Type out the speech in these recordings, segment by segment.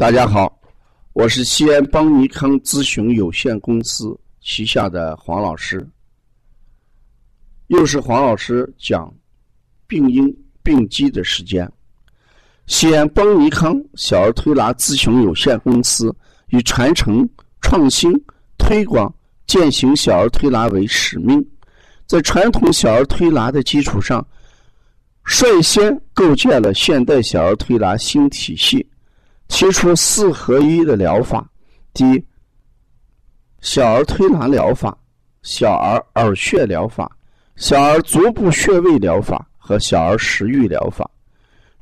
大家好，我是西安邦尼康咨询有限公司旗下的黄老师，又是黄老师讲病因病机的时间。西安邦尼康小儿推拿咨询有限公司以传承、创新、推广、践行小儿推拿为使命，在传统小儿推拿的基础上，率先构建了现代小儿推拿新体系。提出四合一的疗法：第一，小儿推拿疗法、小儿耳穴疗法、小儿足部穴位疗法和小儿食欲疗法。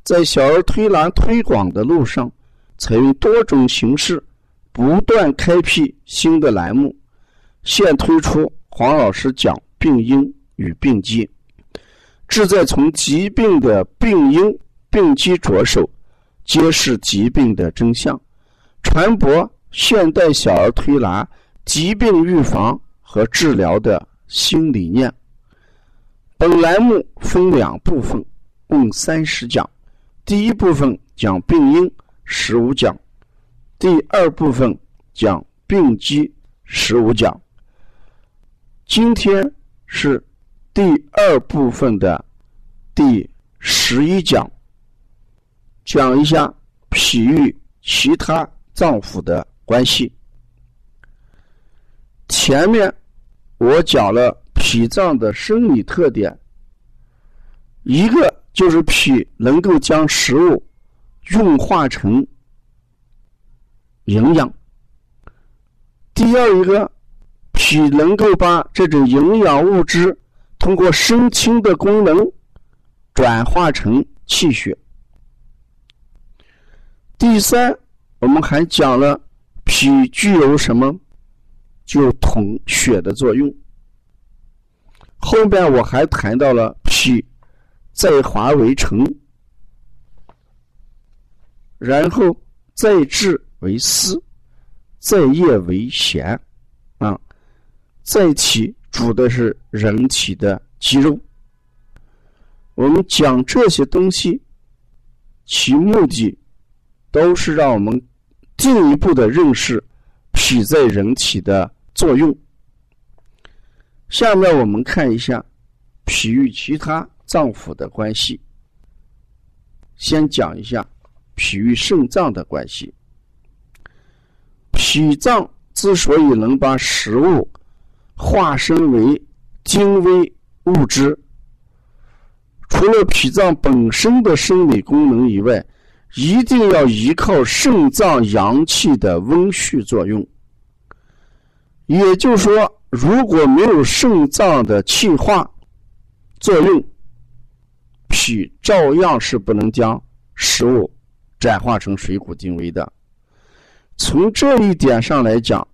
在小儿推拿推广的路上，采用多种形式，不断开辟新的栏目。现推出黄老师讲病因与病机，志在从疾病的病因、病机着手。揭示疾病的真相，传播现代小儿推拿疾病预防和治疗的新理念。本栏目分两部分，共三十讲。第一部分讲病因，十五讲；第二部分讲病机，十五讲。今天是第二部分的第十一讲。讲一下脾与其他脏腑的关系。前面我讲了脾脏的生理特点，一个就是脾能够将食物运化成营养；第二一个，脾能够把这种营养物质通过生清的功能转化成气血。第三，我们还讲了脾具有什么？就统血的作用。后边我还谈到了脾在华为成，然后再治为思，再液为咸，啊，再体主的是人体的肌肉。我们讲这些东西，其目的。都是让我们进一步的认识脾在人体的作用。下面我们看一下脾与其他脏腑的关系。先讲一下脾与肾脏的关系。脾脏之所以能把食物化身为精微物质，除了脾脏本身的生理功能以外，一定要依靠肾脏阳气的温煦作用，也就是说，如果没有肾脏的气化作用，脾照样是不能将食物转化成水谷精微的。从这一点上来讲，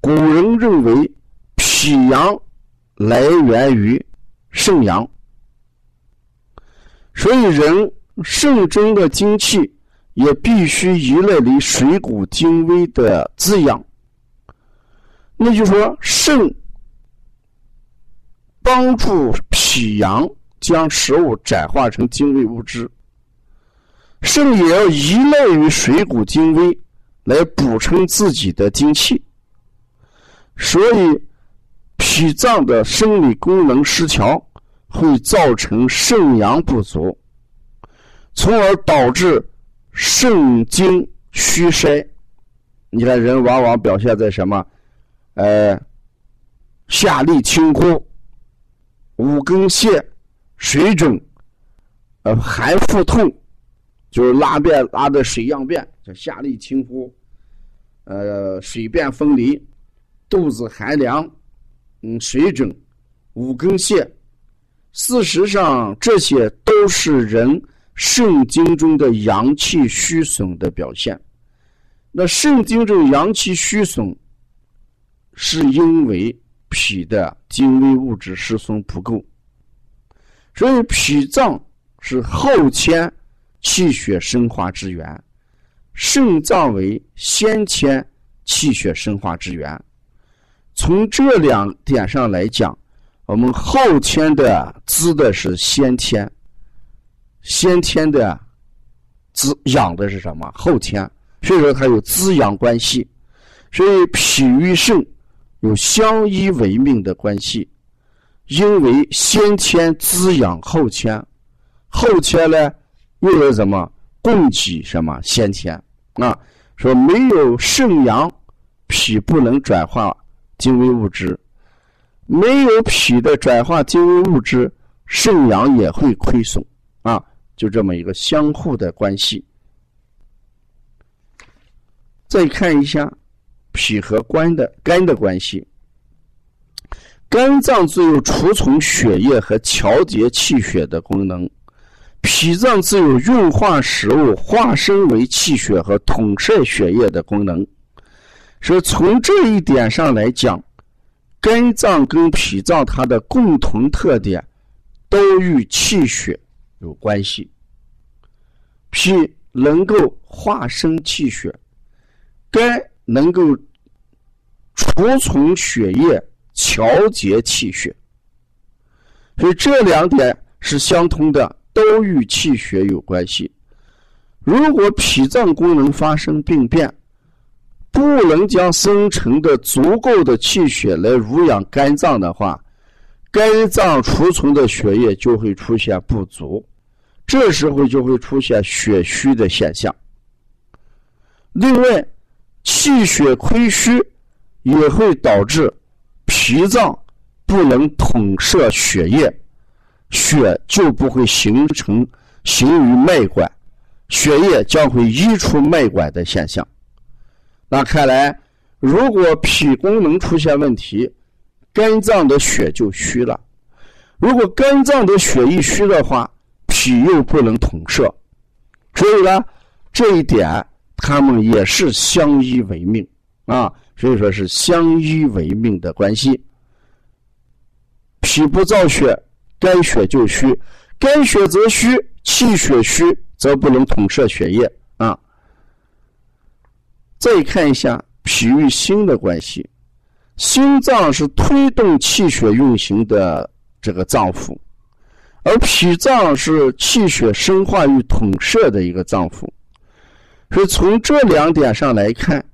古人认为脾阳来源于肾阳，所以人。肾中的精气也必须依赖于水谷精微的滋养。那就说，肾帮助脾阳将食物转化成精微物质，肾也要依赖于水谷精微来补充自己的精气。所以，脾脏的生理功能失调，会造成肾阳不足。从而导致肾精虚衰。你看，人往往表现在什么？呃，下利清空、五更泻、水肿、呃寒腹痛，就是拉便拉的水样便，叫下利清枯，呃水便分离，肚子寒凉，嗯水肿、五更泻。事实上，这些都是人。肾经中的阳气虚损的表现，那肾经中阳气虚损，是因为脾的精微物质失松不够，所以脾脏是后天气血生化之源，肾脏为先天气血生化之源。从这两点上来讲，我们后天的滋的是先天。先天的滋养的是什么？后天所以说它有滋养关系，所以脾与肾有相依为命的关系。因为先天滋养后天，后天呢又有什么供给什么先天啊？说没有肾阳，脾不能转化精微物质，没有脾的转化精微物质，肾阳也会亏损，就这么一个相互的关系。再看一下脾和肝的肝的关系。肝脏自有储存血液和调节气血的功能，脾脏自有运化食物、化身为气血和统摄血液的功能。所以从这一点上来讲，肝脏跟脾脏它的共同特点都与气血有关系。脾能够化生气血，肝能够储存血液。调节气血，所以这两点是相通的，都与气血有关系。如果脾脏功能发生病变，不能将生成的足够的气血来濡养肝脏的话，肝脏储存的血液就会出现不足，这时候就会出现血虚的现象。另外，气血亏虚也会导致。脾脏不能统摄血液，血就不会形成行于脉管，血液将会溢出脉管的现象。那看来，如果脾功能出现问题，肝脏的血就虚了。如果肝脏的血一虚的话，脾又不能统摄，所以呢，这一点他们也是相依为命啊。所以说是相依为命的关系。脾不造血，肝血就虚；肝血则虚，气血虚则不能统摄血液啊。再看一下脾与心的关系，心脏是推动气血运行的这个脏腑，而脾脏是气血生化与统摄的一个脏腑。所以从这两点上来看，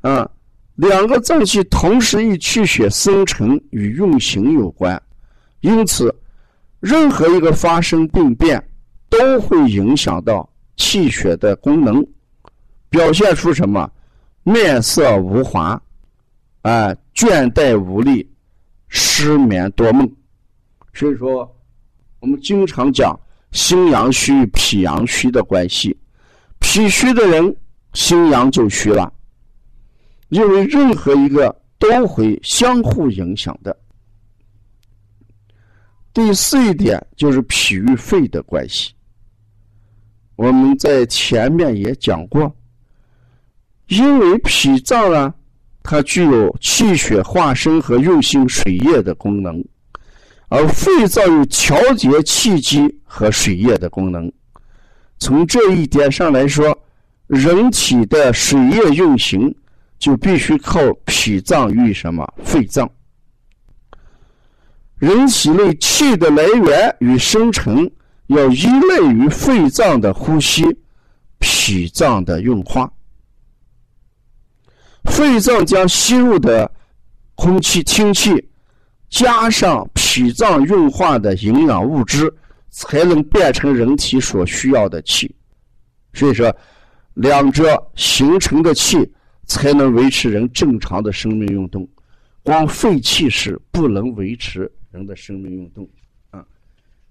啊。两个脏器同时与气血生成与运行有关，因此，任何一个发生病变，都会影响到气血的功能，表现出什么？面色无华，啊，倦怠无力，失眠多梦。所以说，我们经常讲心阳虚、脾阳虚的关系，脾虚的人，心阳就虚了。因为任何一个都会相互影响的。第四一点就是脾与肺的关系。我们在前面也讲过，因为脾脏啊，它具有气血化生和运行水液的功能，而肺脏有调节气机和水液的功能。从这一点上来说，人体的水液运行。就必须靠脾脏与什么肺脏。人体内气的来源与生成要依赖于肺脏的呼吸，脾脏的运化。肺脏将吸入的空气、氢气，加上脾脏运化的营养物质，才能变成人体所需要的气。所以说，两者形成的气。才能维持人正常的生命运动，光废气是不能维持人的生命运动啊。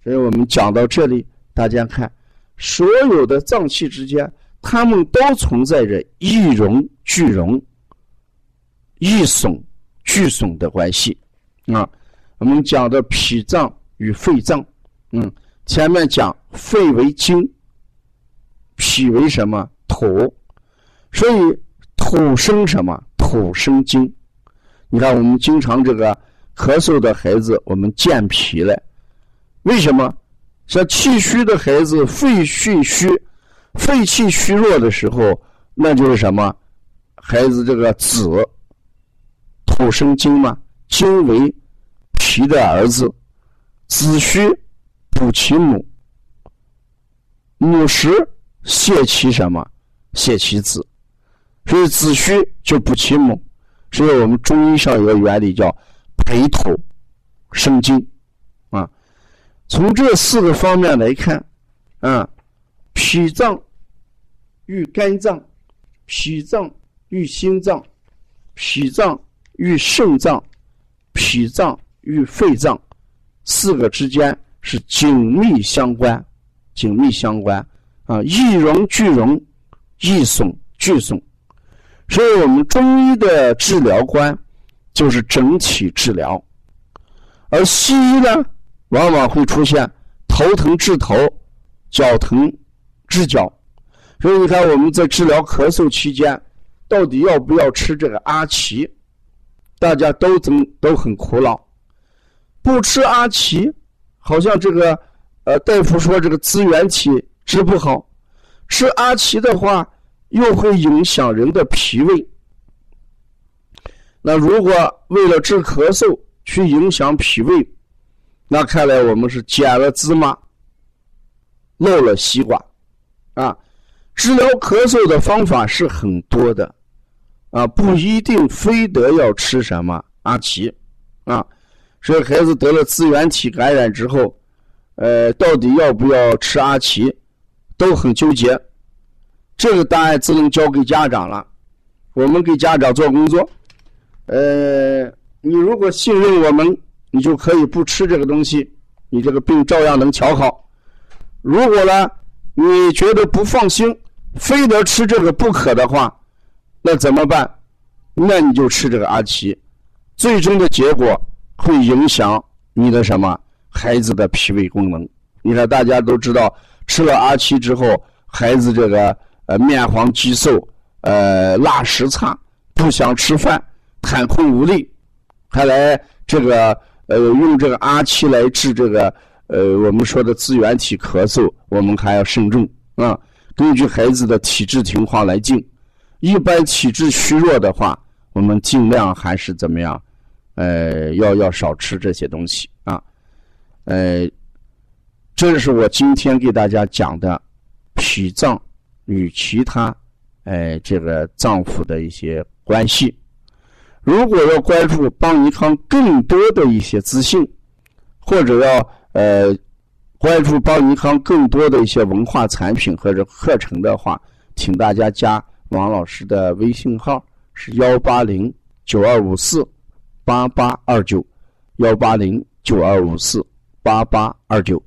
所以我们讲到这里，大家看，所有的脏器之间，它们都存在着一荣俱荣、一损俱损的关系啊。我们讲的脾脏与肺脏，嗯，前面讲肺为精，脾为什么土，所以。土生什么？土生金。你看，我们经常这个咳嗽的孩子，我们健脾了。为什么？像气虚的孩子，肺气虚，肺气虚弱的时候，那就是什么？孩子这个子土生金嘛，金为脾的儿子，子虚补其母，母实泄其什么？泄其子。所以子虚就补其母。所以我们中医上有个原理叫培土生金啊。从这四个方面来看，啊，脾脏与肝脏，脾脏与心脏，脾脏与肾脏，脾脏与肺脏，四个之间是紧密相关，紧密相关啊，一荣俱荣，一损俱损。所以我们中医的治疗观就是整体治疗，而西医呢？往往会出现头疼治头，脚疼治脚，所以你看我们在治疗咳嗽期间，到底要不要吃这个阿奇？大家都怎么都很苦恼。不吃阿奇，好像这个呃大夫说这个支原体治不好；吃阿奇的话，又会影响人的脾胃。那如果为了治咳嗽去影响脾胃？那看来我们是捡了芝麻，漏了西瓜，啊！治疗咳嗽的方法是很多的，啊，不一定非得要吃什么阿奇，啊，所以孩子得了支原体感染之后，呃，到底要不要吃阿奇，都很纠结。这个答案只能交给家长了，我们给家长做工作。呃，你如果信任我们。你就可以不吃这个东西，你这个病照样能调好。如果呢，你觉得不放心，非得吃这个不可的话，那怎么办？那你就吃这个阿奇，最终的结果会影响你的什么孩子的脾胃功能。你看，大家都知道，吃了阿奇之后，孩子这个呃面黄肌瘦，呃拉屎差，不想吃饭，袒困无力。看来这个。呃，用这个阿奇来治这个呃，我们说的支原体咳嗽，我们还要慎重啊。根据孩子的体质情况来进。一般体质虚弱的话，我们尽量还是怎么样？呃，要要少吃这些东西啊。呃，这是我今天给大家讲的脾脏与其他哎这个脏腑的一些关系。如果要关注邦尼康更多的一些资讯，或者要呃关注邦尼康更多的一些文化产品或者课程的话，请大家加王老师的微信号是幺八零九二五四八八二九，幺八零九二五四八八二九。